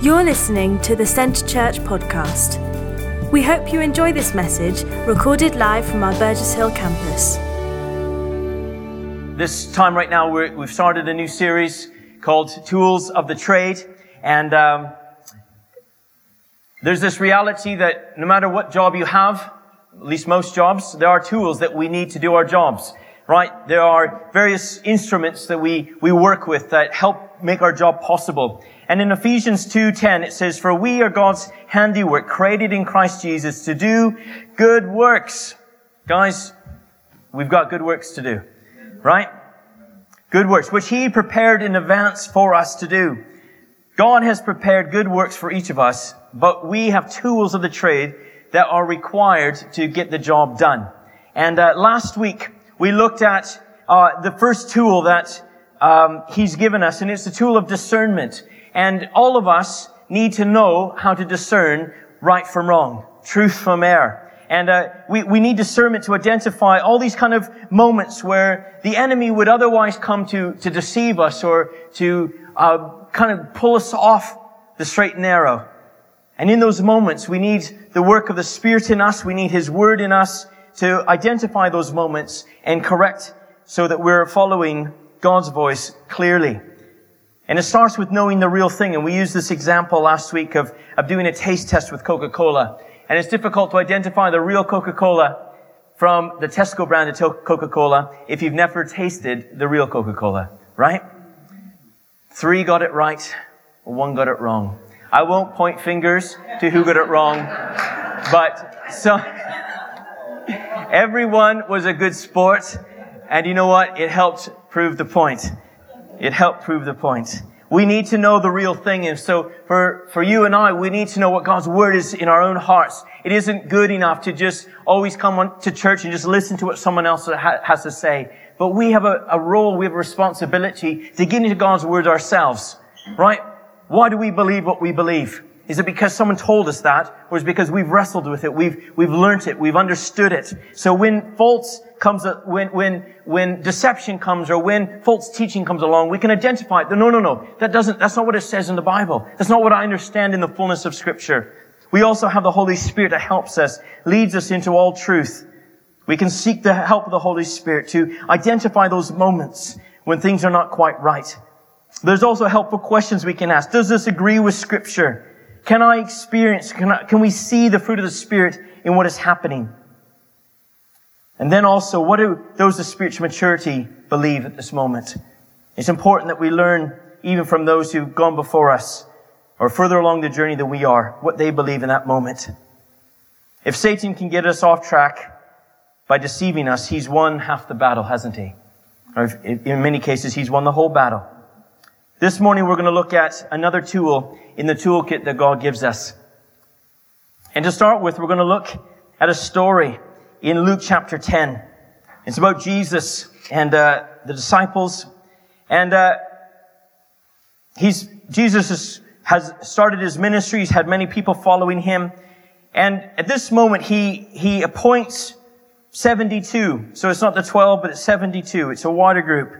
You're listening to the Centre Church podcast. We hope you enjoy this message recorded live from our Burgess Hill campus. This time right now, we have started a new series called Tools of the Trade. And um, there's this reality that no matter what job you have, at least most jobs, there are tools that we need to do our jobs, right? There are various instruments that we, we work with that help make our job possible. And in Ephesians 2:10 it says, "For we are God's handiwork, created in Christ Jesus to do good works." Guys, we've got good works to do. Right? Good works, which He prepared in advance for us to do. God has prepared good works for each of us, but we have tools of the trade that are required to get the job done. And uh, last week we looked at uh, the first tool that um, He's given us, and it's the tool of discernment. And all of us need to know how to discern right from wrong, truth from error. And uh, we, we need discernment to identify all these kind of moments where the enemy would otherwise come to, to deceive us or to uh, kind of pull us off the straight and narrow. And in those moments, we need the work of the Spirit in us. We need His Word in us to identify those moments and correct so that we're following God's voice clearly. And it starts with knowing the real thing. And we used this example last week of, of doing a taste test with Coca-Cola. And it's difficult to identify the real Coca-Cola from the Tesco brand of Coca-Cola if you've never tasted the real Coca-Cola, right? Three got it right, one got it wrong. I won't point fingers to who got it wrong, but so everyone was a good sport, and you know what? It helped prove the point. It helped prove the point. We need to know the real thing. And so for, for you and I, we need to know what God's word is in our own hearts. It isn't good enough to just always come on to church and just listen to what someone else has to say. But we have a, a role, we have a responsibility to get into God's word ourselves. Right? Why do we believe what we believe? Is it because someone told us that? Or is it because we've wrestled with it? We've, we've learnt it. We've understood it. So when false comes, uh, when, when, when deception comes or when false teaching comes along, we can identify it. No, no, no. That doesn't, that's not what it says in the Bible. That's not what I understand in the fullness of scripture. We also have the Holy Spirit that helps us, leads us into all truth. We can seek the help of the Holy Spirit to identify those moments when things are not quite right. There's also helpful questions we can ask. Does this agree with scripture? Can I experience, can, I, can we see the fruit of the Spirit in what is happening? And then also, what do those of spiritual maturity believe at this moment? It's important that we learn even from those who've gone before us or further along the journey than we are, what they believe in that moment. If Satan can get us off track by deceiving us, he's won half the battle, hasn't he? Or in many cases, he's won the whole battle. This morning we're going to look at another tool in the toolkit that God gives us. And to start with, we're going to look at a story in Luke chapter 10. It's about Jesus and uh, the disciples. And uh, he's, Jesus is, has started his ministry. He's had many people following him. And at this moment, he, he appoints 72. So it's not the 12, but it's 72. It's a water group.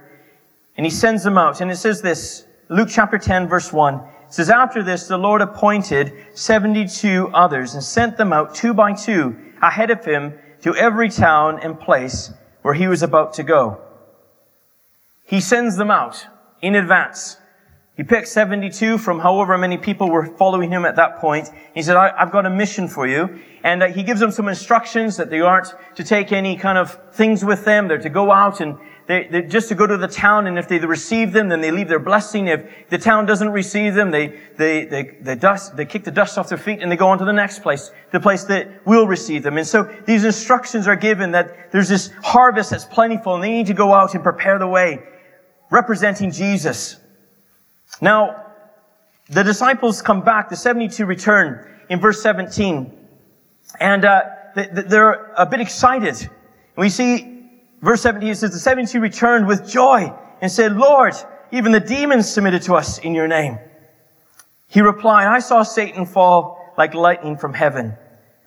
And he sends them out. And it says this, Luke chapter 10 verse 1 it says, After this, the Lord appointed 72 others and sent them out two by two ahead of him to every town and place where he was about to go. He sends them out in advance. He picked 72 from however many people were following him at that point. He said, I, have got a mission for you. And uh, he gives them some instructions that they aren't to take any kind of things with them. They're to go out and they, they, just to go to the town, and if they receive them, then they leave their blessing. If the town doesn't receive them, they, they, they, they dust, they kick the dust off their feet and they go on to the next place, the place that will receive them. And so these instructions are given that there's this harvest that's plentiful and they need to go out and prepare the way, representing Jesus. Now, the disciples come back, the 72 return in verse 17, and uh, they're a bit excited. We see Verse 17 it says, the 72 returned with joy and said, Lord, even the demons submitted to us in your name. He replied, I saw Satan fall like lightning from heaven.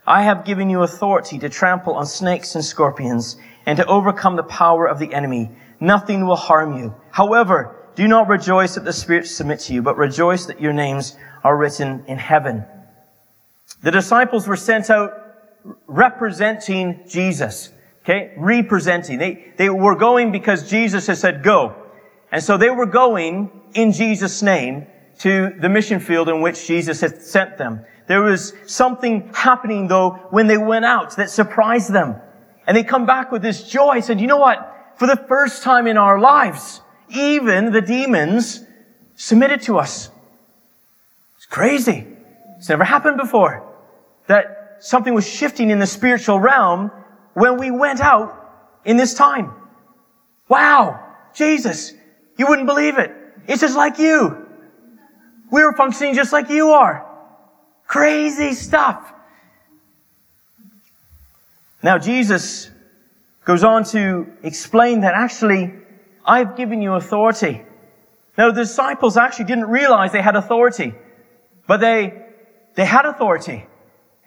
I have given you authority to trample on snakes and scorpions and to overcome the power of the enemy. Nothing will harm you. However, do not rejoice that the spirits submit to you, but rejoice that your names are written in heaven. The disciples were sent out representing Jesus. Okay? Representing. They, they were going because Jesus has said go. And so they were going in Jesus' name to the mission field in which Jesus had sent them. There was something happening though when they went out that surprised them. And they come back with this joy said, you know what? For the first time in our lives, even the demons submitted to us. It's crazy. It's never happened before. That something was shifting in the spiritual realm when we went out in this time. Wow! Jesus, you wouldn't believe it. It's just like you. We were functioning just like you are. Crazy stuff. Now Jesus goes on to explain that actually I've given you authority. Now the disciples actually didn't realize they had authority, but they, they had authority.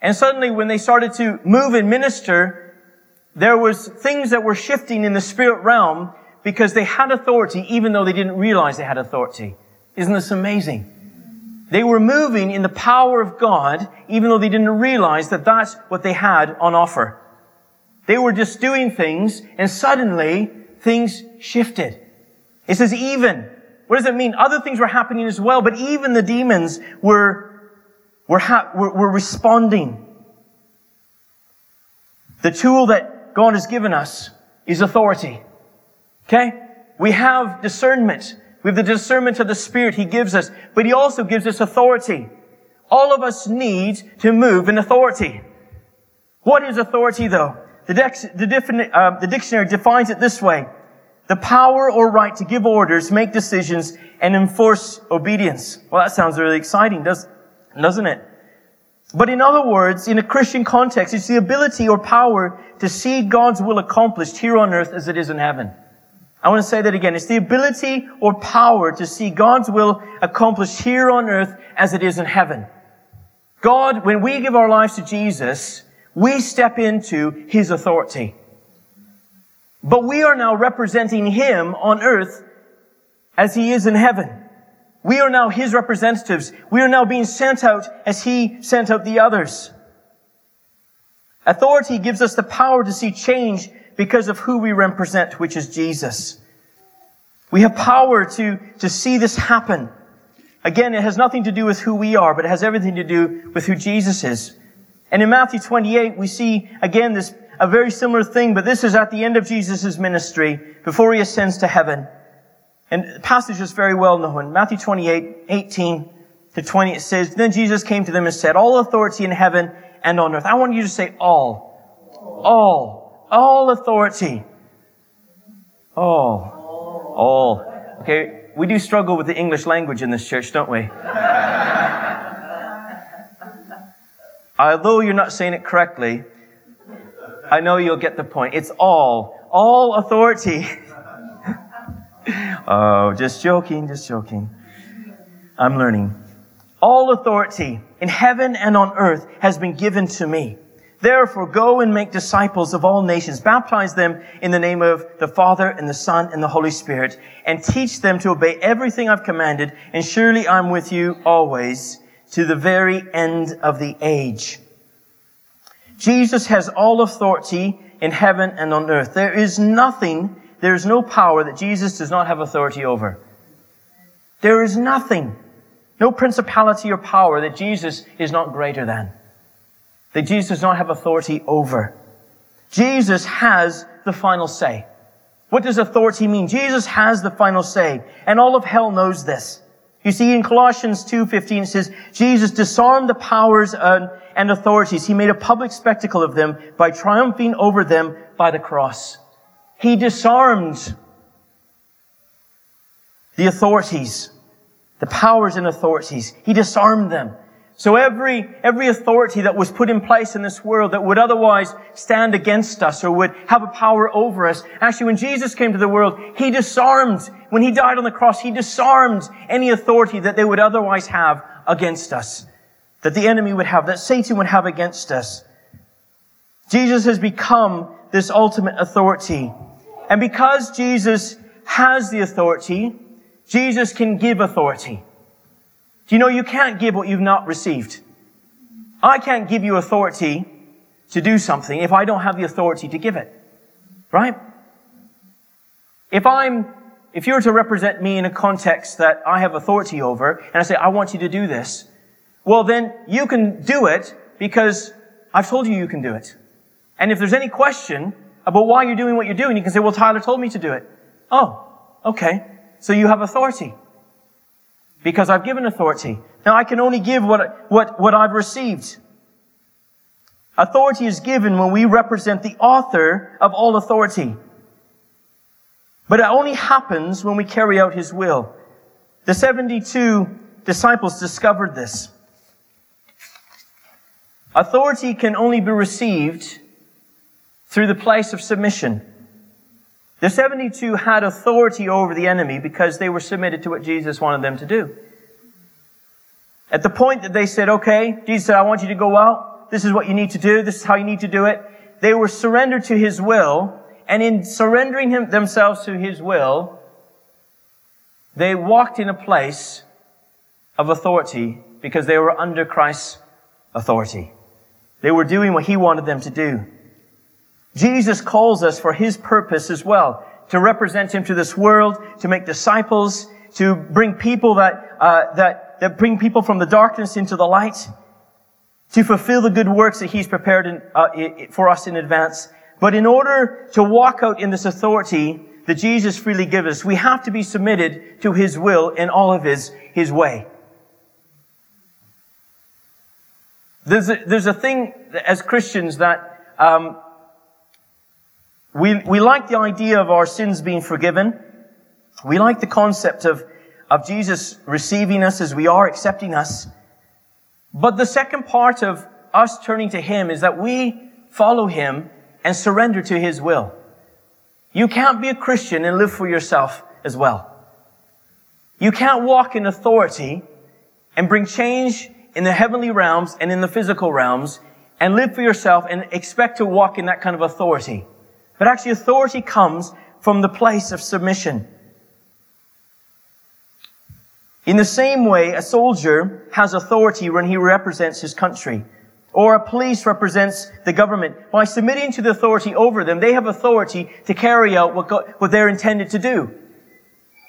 And suddenly when they started to move and minister, there was things that were shifting in the spirit realm because they had authority even though they didn't realize they had authority. Isn't this amazing? They were moving in the power of God even though they didn't realize that that's what they had on offer. They were just doing things and suddenly things shifted. It says even. What does it mean? Other things were happening as well, but even the demons were, were, ha- were, were responding. The tool that God has given us is authority. Okay? We have discernment. We have the discernment of the Spirit He gives us, but He also gives us authority. All of us need to move in authority. What is authority though? The, dex, the, defini- uh, the dictionary defines it this way. The power or right to give orders, make decisions, and enforce obedience. Well, that sounds really exciting, does, doesn't it? But in other words, in a Christian context, it's the ability or power to see God's will accomplished here on earth as it is in heaven. I want to say that again. It's the ability or power to see God's will accomplished here on earth as it is in heaven. God, when we give our lives to Jesus, we step into His authority. But we are now representing Him on earth as He is in heaven. We are now His representatives. We are now being sent out as He sent out the others. Authority gives us the power to see change because of who we represent, which is Jesus. We have power to, to see this happen. Again, it has nothing to do with who we are, but it has everything to do with who Jesus is. And in Matthew 28, we see again this, a very similar thing, but this is at the end of Jesus' ministry, before he ascends to heaven. And the passage is very well known. Matthew 28, 18 to 20, it says, Then Jesus came to them and said, All authority in heaven and on earth. I want you to say all. All all authority. All. All. Okay, we do struggle with the English language in this church, don't we? Although you're not saying it correctly, I know you'll get the point. It's all. All authority. oh, just joking, just joking. I'm learning. All authority in heaven and on earth has been given to me. Therefore, go and make disciples of all nations, baptize them in the name of the Father and the Son and the Holy Spirit, and teach them to obey everything I've commanded, and surely I'm with you always to the very end of the age. Jesus has all authority in heaven and on earth. There is nothing, there is no power that Jesus does not have authority over. There is nothing, no principality or power that Jesus is not greater than that Jesus does not have authority over. Jesus has the final say. What does authority mean? Jesus has the final say, and all of hell knows this. You see, in Colossians 2.15 it says, Jesus disarmed the powers and authorities. He made a public spectacle of them by triumphing over them by the cross. He disarmed the authorities, the powers and authorities. He disarmed them. So every, every authority that was put in place in this world that would otherwise stand against us or would have a power over us, actually when Jesus came to the world, He disarmed, when He died on the cross, He disarmed any authority that they would otherwise have against us, that the enemy would have, that Satan would have against us. Jesus has become this ultimate authority. And because Jesus has the authority, Jesus can give authority. Do you know you can't give what you've not received? I can't give you authority to do something if I don't have the authority to give it. Right? If I'm, if you were to represent me in a context that I have authority over, and I say, I want you to do this, well then you can do it because I've told you you can do it. And if there's any question about why you're doing what you're doing, you can say, well, Tyler told me to do it. Oh, okay. So you have authority. Because I've given authority. Now I can only give what, what, what I've received. Authority is given when we represent the author of all authority. But it only happens when we carry out his will. The 72 disciples discovered this. Authority can only be received through the place of submission. The 72 had authority over the enemy because they were submitted to what Jesus wanted them to do. At the point that they said, okay, Jesus said, I want you to go out. This is what you need to do. This is how you need to do it. They were surrendered to his will. And in surrendering him, themselves to his will, they walked in a place of authority because they were under Christ's authority. They were doing what he wanted them to do. Jesus calls us for his purpose as well, to represent him to this world, to make disciples, to bring people that, uh, that, that bring people from the darkness into the light, to fulfill the good works that he's prepared in, uh, for us in advance. But in order to walk out in this authority that Jesus freely gives us, we have to be submitted to his will in all of his, his way. There's a, there's a thing as Christians that um, we, we like the idea of our sins being forgiven. We like the concept of, of Jesus receiving us as we are, accepting us. But the second part of us turning to Him is that we follow Him and surrender to His will. You can't be a Christian and live for yourself as well. You can't walk in authority and bring change in the heavenly realms and in the physical realms and live for yourself and expect to walk in that kind of authority. But actually authority comes from the place of submission. In the same way, a soldier has authority when he represents his country. Or a police represents the government. By submitting to the authority over them, they have authority to carry out what, God, what they're intended to do.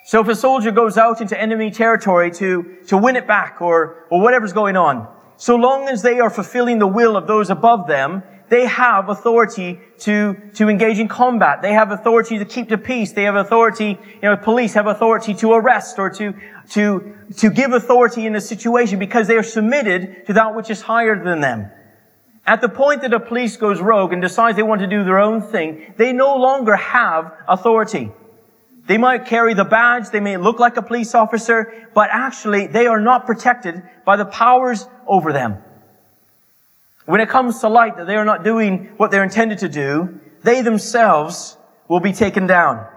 So if a soldier goes out into enemy territory to, to win it back or, or whatever's going on, so long as they are fulfilling the will of those above them, they have authority to, to engage in combat. They have authority to keep the peace. They have authority, you know, police have authority to arrest or to, to, to give authority in a situation because they are submitted to that which is higher than them. At the point that a police goes rogue and decides they want to do their own thing, they no longer have authority. They might carry the badge, they may look like a police officer, but actually they are not protected by the powers over them. When it comes to light that they are not doing what they're intended to do, they themselves will be taken down.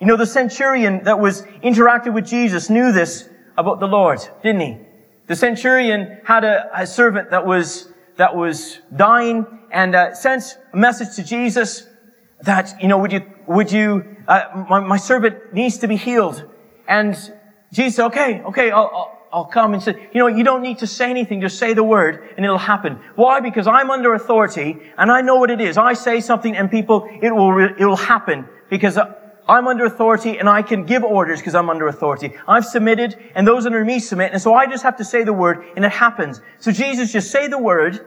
You know, the centurion that was interacted with Jesus knew this about the Lord, didn't he? The centurion had a, a servant that was, that was dying and uh, sent a message to Jesus that, you know, would you, would you, uh, my, my servant needs to be healed. And Jesus okay, okay, I'll, I'll I'll come and say, you know, you don't need to say anything, just say the word and it'll happen. Why? Because I'm under authority and I know what it is. I say something and people, it will, it will happen because I'm under authority and I can give orders because I'm under authority. I've submitted and those under me submit and so I just have to say the word and it happens. So Jesus, just say the word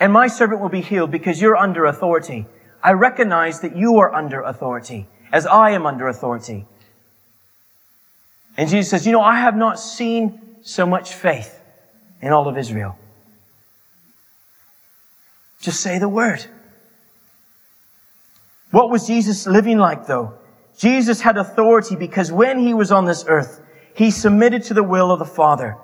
and my servant will be healed because you're under authority. I recognize that you are under authority as I am under authority. And Jesus says, you know, I have not seen so much faith in all of Israel? Just say the word. What was Jesus living like though? Jesus had authority because when he was on this earth, he submitted to the will of the Father.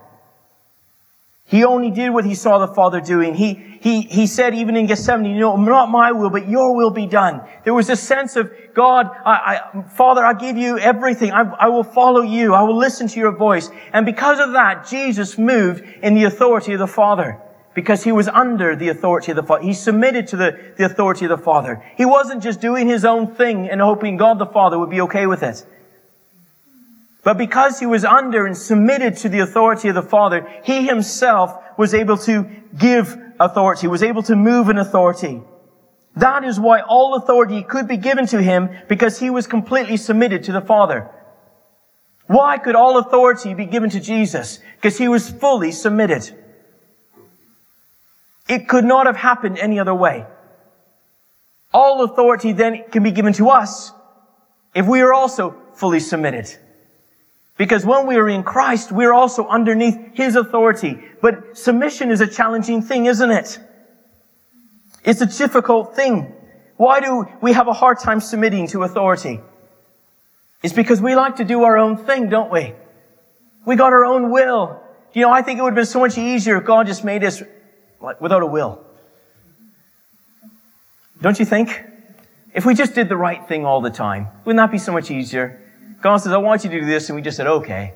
He only did what he saw the Father doing. He, he, he said even in Gethsemane, you know, not my will, but your will be done. There was a sense of, God, I, I, Father, I give you everything. I, I will follow you. I will listen to your voice. And because of that, Jesus moved in the authority of the Father. Because he was under the authority of the Father. He submitted to the, the authority of the Father. He wasn't just doing his own thing and hoping God the Father would be okay with it. But because he was under and submitted to the authority of the Father, he himself was able to give authority, was able to move in authority. That is why all authority could be given to him because he was completely submitted to the Father. Why could all authority be given to Jesus? Because he was fully submitted. It could not have happened any other way. All authority then can be given to us if we are also fully submitted. Because when we are in Christ, we are also underneath His authority. But submission is a challenging thing, isn't it? It's a difficult thing. Why do we have a hard time submitting to authority? It's because we like to do our own thing, don't we? We got our own will. You know, I think it would have been so much easier if God just made us without a will. Don't you think? If we just did the right thing all the time, wouldn't that be so much easier? God says, I want you to do this, and we just said, okay.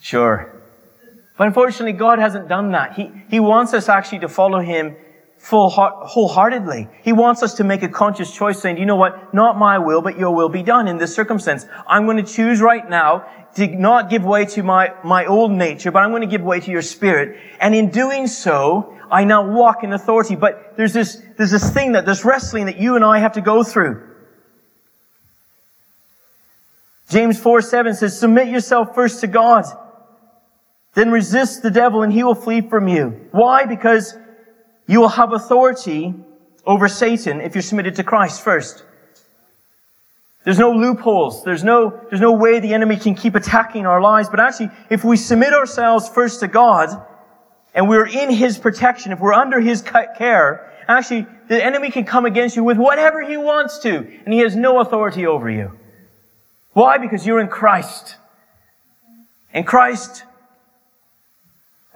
Sure. But unfortunately, God hasn't done that. He, he wants us actually to follow Him full, heart, wholeheartedly. He wants us to make a conscious choice saying, you know what? Not my will, but your will be done in this circumstance. I'm going to choose right now to not give way to my, my old nature, but I'm going to give way to your spirit. And in doing so, I now walk in authority. But there's this, there's this thing that, this wrestling that you and I have to go through. James 4 7 says, Submit yourself first to God. Then resist the devil and he will flee from you. Why? Because you will have authority over Satan if you're submitted to Christ first. There's no loopholes. There's no, there's no way the enemy can keep attacking our lives. But actually, if we submit ourselves first to God, and we're in His protection, if we're under His care, actually, the enemy can come against you with whatever he wants to, and he has no authority over you. Why? Because you're in Christ. In Christ,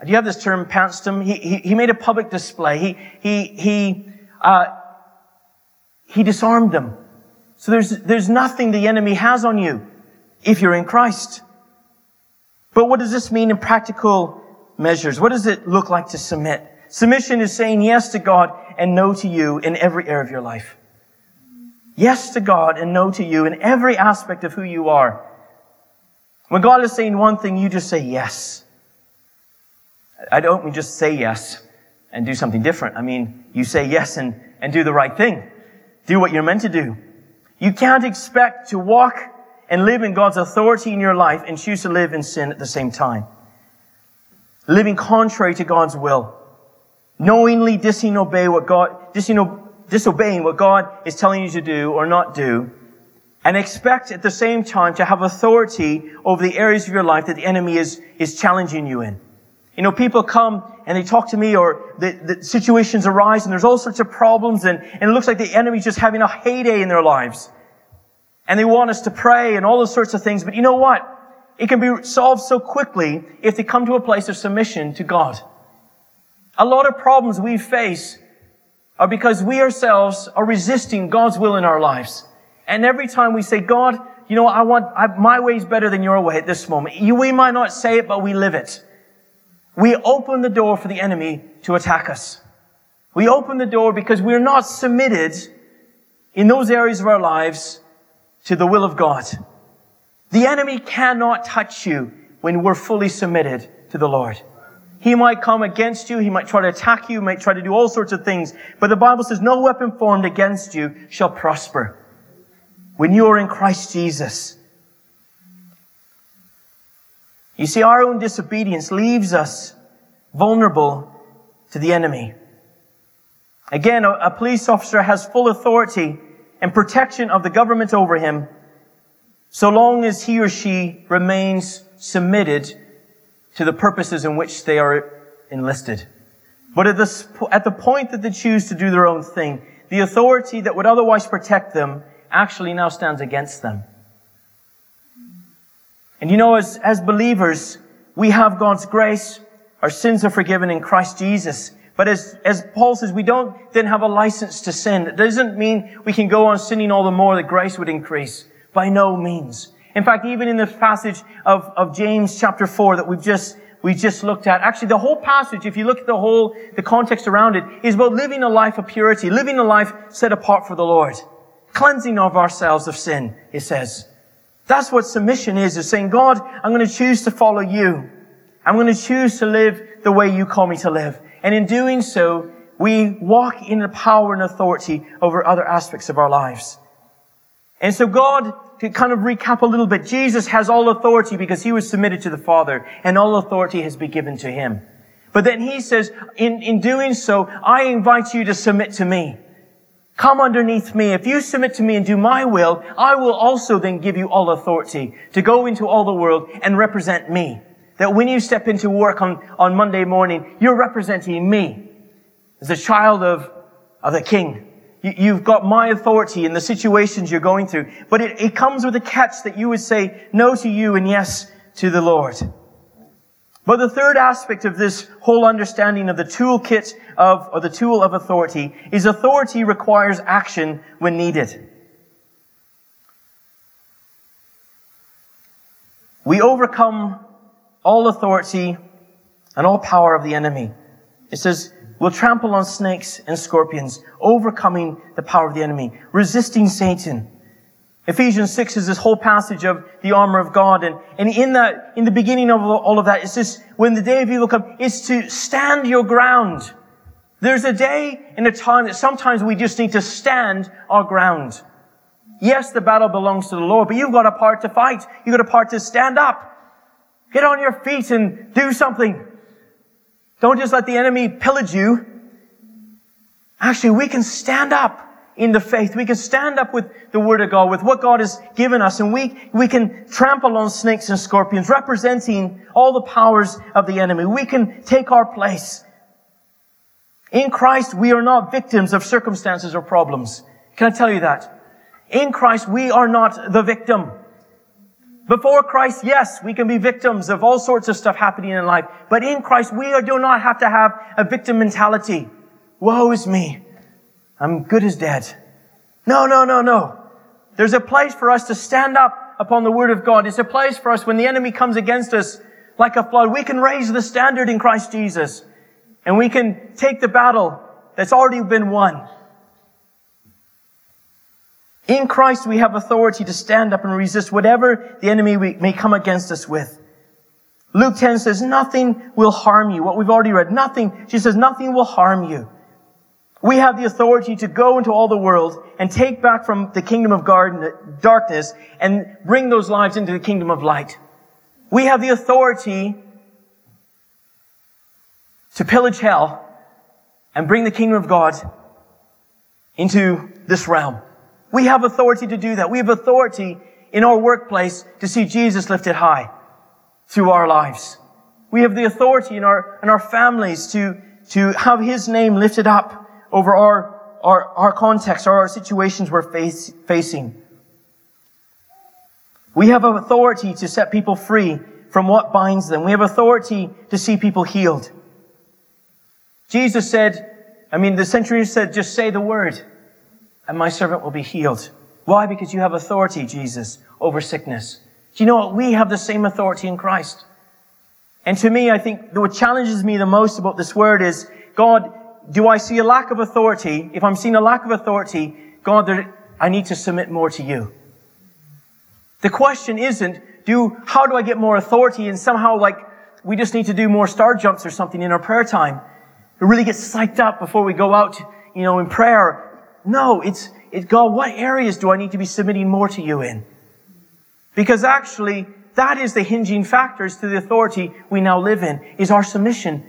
do you have this term, him? He, he, he made a public display. He, he, he, uh, he disarmed them. So there's, there's nothing the enemy has on you if you're in Christ. But what does this mean in practical measures? What does it look like to submit? Submission is saying yes to God and no to you in every area of your life. Yes to God and no to you in every aspect of who you are. When God is saying one thing, you just say yes. I don't mean just say yes and do something different. I mean, you say yes and, and do the right thing. Do what you're meant to do. You can't expect to walk and live in God's authority in your life and choose to live in sin at the same time. Living contrary to God's will. Knowingly disobey what God, disobey disobeying what God is telling you to do or not do, and expect at the same time to have authority over the areas of your life that the enemy is, is challenging you in. You know, people come and they talk to me or the, the situations arise and there's all sorts of problems and, and it looks like the enemy's just having a heyday in their lives. And they want us to pray and all those sorts of things. But you know what? It can be solved so quickly if they come to a place of submission to God. A lot of problems we face are because we ourselves are resisting God's will in our lives. And every time we say, God, you know, I want, I, my way is better than your way at this moment. You, we might not say it, but we live it. We open the door for the enemy to attack us. We open the door because we're not submitted in those areas of our lives to the will of God. The enemy cannot touch you when we're fully submitted to the Lord. He might come against you. He might try to attack you. He might try to do all sorts of things. But the Bible says no weapon formed against you shall prosper when you are in Christ Jesus. You see, our own disobedience leaves us vulnerable to the enemy. Again, a, a police officer has full authority and protection of the government over him so long as he or she remains submitted to the purposes in which they are enlisted. But at the, at the point that they choose to do their own thing, the authority that would otherwise protect them actually now stands against them. And you know, as, as believers, we have God's grace. Our sins are forgiven in Christ Jesus. But as, as Paul says, we don't then have a license to sin. It doesn't mean we can go on sinning all the more that grace would increase. By no means. In fact, even in this passage of, of James chapter 4 that we've just, we just looked at, actually the whole passage, if you look at the whole, the context around it, is about living a life of purity, living a life set apart for the Lord. Cleansing of ourselves of sin, it says. That's what submission is, is saying, God, I'm going to choose to follow you. I'm going to choose to live the way you call me to live. And in doing so, we walk in the power and authority over other aspects of our lives. And so God, to kind of recap a little bit, Jesus has all authority because he was submitted to the Father and all authority has been given to him. But then he says, in, in doing so, I invite you to submit to me. Come underneath me. If you submit to me and do my will, I will also then give you all authority to go into all the world and represent me. That when you step into work on, on Monday morning, you're representing me as a child of, of the king. You, have got my authority in the situations you're going through. But it, it comes with a catch that you would say no to you and yes to the Lord. But the third aspect of this whole understanding of the toolkit of, or the tool of authority is authority requires action when needed. We overcome all authority and all power of the enemy. It says, we'll trample on snakes and scorpions, overcoming the power of the enemy, resisting Satan. Ephesians 6 is this whole passage of the armor of God. And, and in that, in the beginning of all of that, it's this, when the day of evil comes, it's to stand your ground. There's a day and a time that sometimes we just need to stand our ground. Yes, the battle belongs to the Lord, but you've got a part to fight. You've got a part to stand up. Get on your feet and do something. Don't just let the enemy pillage you. Actually, we can stand up in the faith. We can stand up with the Word of God, with what God has given us, and we, we can trample on snakes and scorpions, representing all the powers of the enemy. We can take our place. In Christ, we are not victims of circumstances or problems. Can I tell you that? In Christ, we are not the victim. Before Christ, yes, we can be victims of all sorts of stuff happening in life. But in Christ, we do not have to have a victim mentality. Woe is me. I'm good as dead. No, no, no, no. There's a place for us to stand up upon the word of God. It's a place for us when the enemy comes against us like a flood. We can raise the standard in Christ Jesus and we can take the battle that's already been won. In Christ, we have authority to stand up and resist whatever the enemy may come against us with. Luke 10 says, nothing will harm you. What we've already read, nothing, she says, nothing will harm you. We have the authority to go into all the world and take back from the kingdom of uh, darkness and bring those lives into the kingdom of light. We have the authority to pillage hell and bring the kingdom of God into this realm. We have authority to do that. We have authority in our workplace to see Jesus lifted high through our lives. We have the authority in our, in our families to, to have His name lifted up over our, our, our context or our situations we're face, facing. We have authority to set people free from what binds them. We have authority to see people healed. Jesus said, I mean, the centurion said, just say the word and my servant will be healed. Why? Because you have authority, Jesus, over sickness. Do you know what? We have the same authority in Christ. And to me, I think what challenges me the most about this word is, God, do I see a lack of authority? If I'm seeing a lack of authority, God, I need to submit more to you. The question isn't, do, how do I get more authority and somehow like, we just need to do more star jumps or something in our prayer time. To really get psyched up before we go out, you know, in prayer. No, it's, God, what areas do I need to be submitting more to you in? Because actually, that is the hinging factors to the authority we now live in, is our submission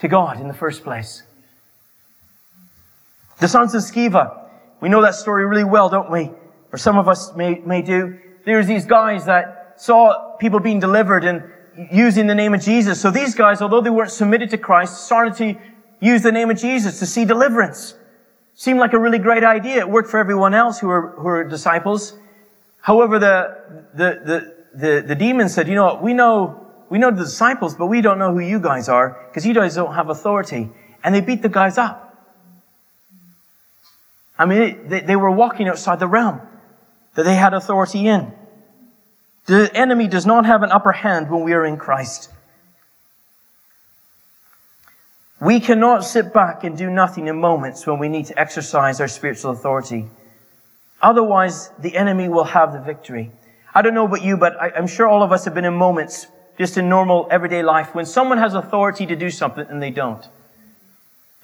to God in the first place. The sons of Sceva. We know that story really well, don't we? Or some of us may, may do. There's these guys that saw people being delivered and using the name of Jesus. So these guys, although they weren't submitted to Christ, started to use the name of Jesus to see deliverance. Seemed like a really great idea. It worked for everyone else who were, who were disciples. However, the, the, the, the, the demon said, you know what, we know, we know the disciples, but we don't know who you guys are because you guys don't have authority. And they beat the guys up. I mean, they, they were walking outside the realm that they had authority in. The enemy does not have an upper hand when we are in Christ. We cannot sit back and do nothing in moments when we need to exercise our spiritual authority. Otherwise, the enemy will have the victory. I don't know about you, but I, I'm sure all of us have been in moments just in normal everyday life when someone has authority to do something and they don't.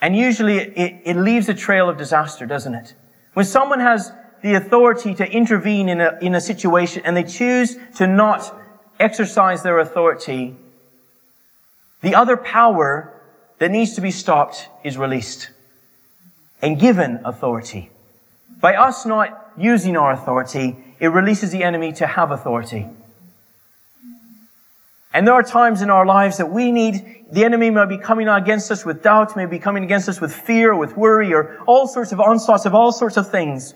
And usually it, it leaves a trail of disaster, doesn't it? When someone has the authority to intervene in a, in a situation and they choose to not exercise their authority, the other power that needs to be stopped is released and given authority. By us not using our authority, it releases the enemy to have authority. And there are times in our lives that we need, the enemy may be coming against us with doubt, may be coming against us with fear with worry or all sorts of onslaughts of all sorts of things.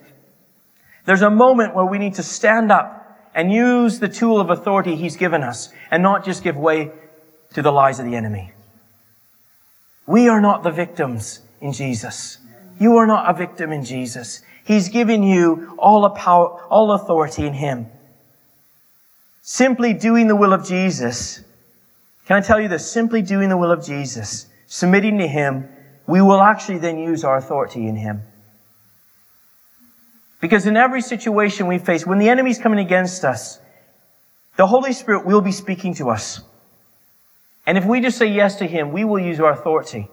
There's a moment where we need to stand up and use the tool of authority he's given us and not just give way to the lies of the enemy. We are not the victims in Jesus. You are not a victim in Jesus. He's given you all, power, all authority in him. Simply doing the will of Jesus. Can I tell you this? Simply doing the will of Jesus, submitting to him, we will actually then use our authority in him. Because in every situation we face, when the enemy's coming against us, the Holy Spirit will be speaking to us. And if we just say yes to Him, we will use our authority.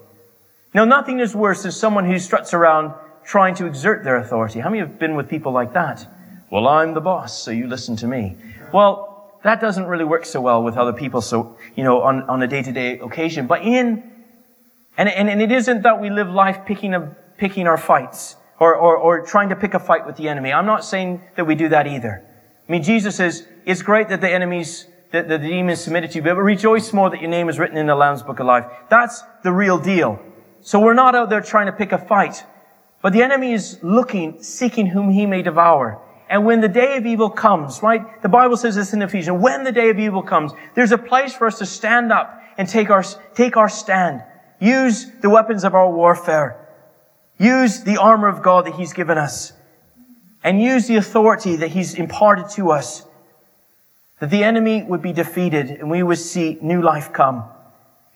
Now, nothing is worse than someone who struts around trying to exert their authority. How many have been with people like that? Well, I'm the boss, so you listen to me. Well, that doesn't really work so well with other people, so, you know, on, on a day-to-day occasion. But in, and, and, and it isn't that we live life picking, a, picking our fights or, or, or trying to pick a fight with the enemy. I'm not saying that we do that either. I mean, Jesus says, it's great that the enemies, that the demons submitted to you, but rejoice more that your name is written in the Lamb's Book of Life. That's the real deal. So we're not out there trying to pick a fight, but the enemy is looking, seeking whom he may devour. And when the day of evil comes, right? The Bible says this in Ephesians, when the day of evil comes, there's a place for us to stand up and take our, take our stand. Use the weapons of our warfare. Use the armor of God that He's given us. And use the authority that He's imparted to us. That the enemy would be defeated and we would see new life come.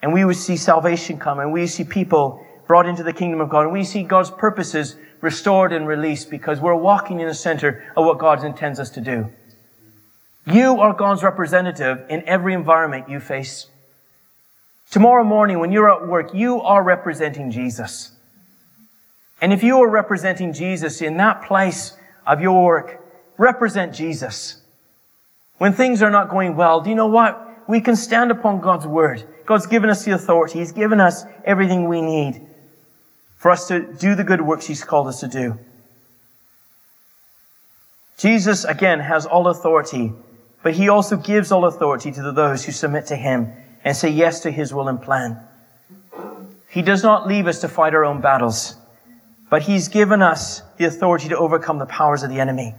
And we would see salvation come and we see people brought into the kingdom of God. And we see God's purposes restored and released because we're walking in the center of what God intends us to do. You are God's representative in every environment you face. Tomorrow morning when you're at work, you are representing Jesus. And if you are representing Jesus in that place of your work, represent Jesus. When things are not going well, do you know what? We can stand upon God's word. God's given us the authority. He's given us everything we need for us to do the good works He's called us to do. Jesus, again, has all authority, but He also gives all authority to those who submit to Him and say yes to His will and plan. He does not leave us to fight our own battles but He's given us the authority to overcome the powers of the enemy.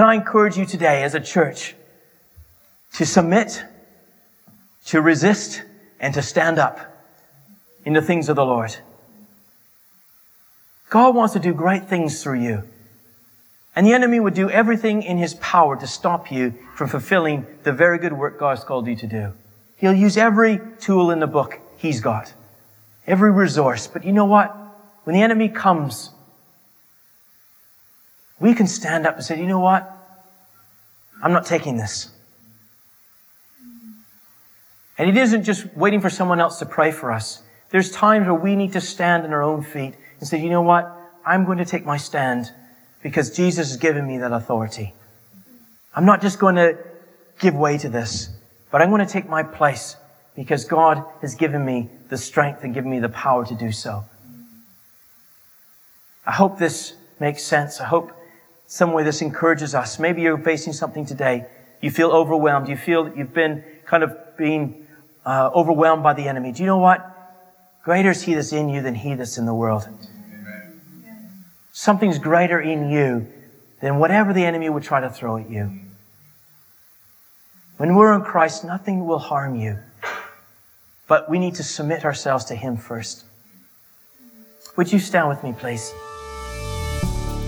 Can I encourage you today as a church to submit, to resist, and to stand up in the things of the Lord? God wants to do great things through you. And the enemy would do everything in his power to stop you from fulfilling the very good work God's called you to do. He'll use every tool in the book he's got, every resource. But you know what? when the enemy comes, we can stand up and say, you know what? I'm not taking this. And it isn't just waiting for someone else to pray for us. There's times where we need to stand on our own feet and say, you know what? I'm going to take my stand because Jesus has given me that authority. I'm not just going to give way to this, but I'm going to take my place because God has given me the strength and given me the power to do so. I hope this makes sense. I hope some way this encourages us. Maybe you're facing something today. You feel overwhelmed. You feel that you've been kind of being uh, overwhelmed by the enemy. Do you know what? Greater is he that's in you than he that's in the world. Amen. Something's greater in you than whatever the enemy would try to throw at you. When we're in Christ, nothing will harm you. But we need to submit ourselves to him first. Would you stand with me, please?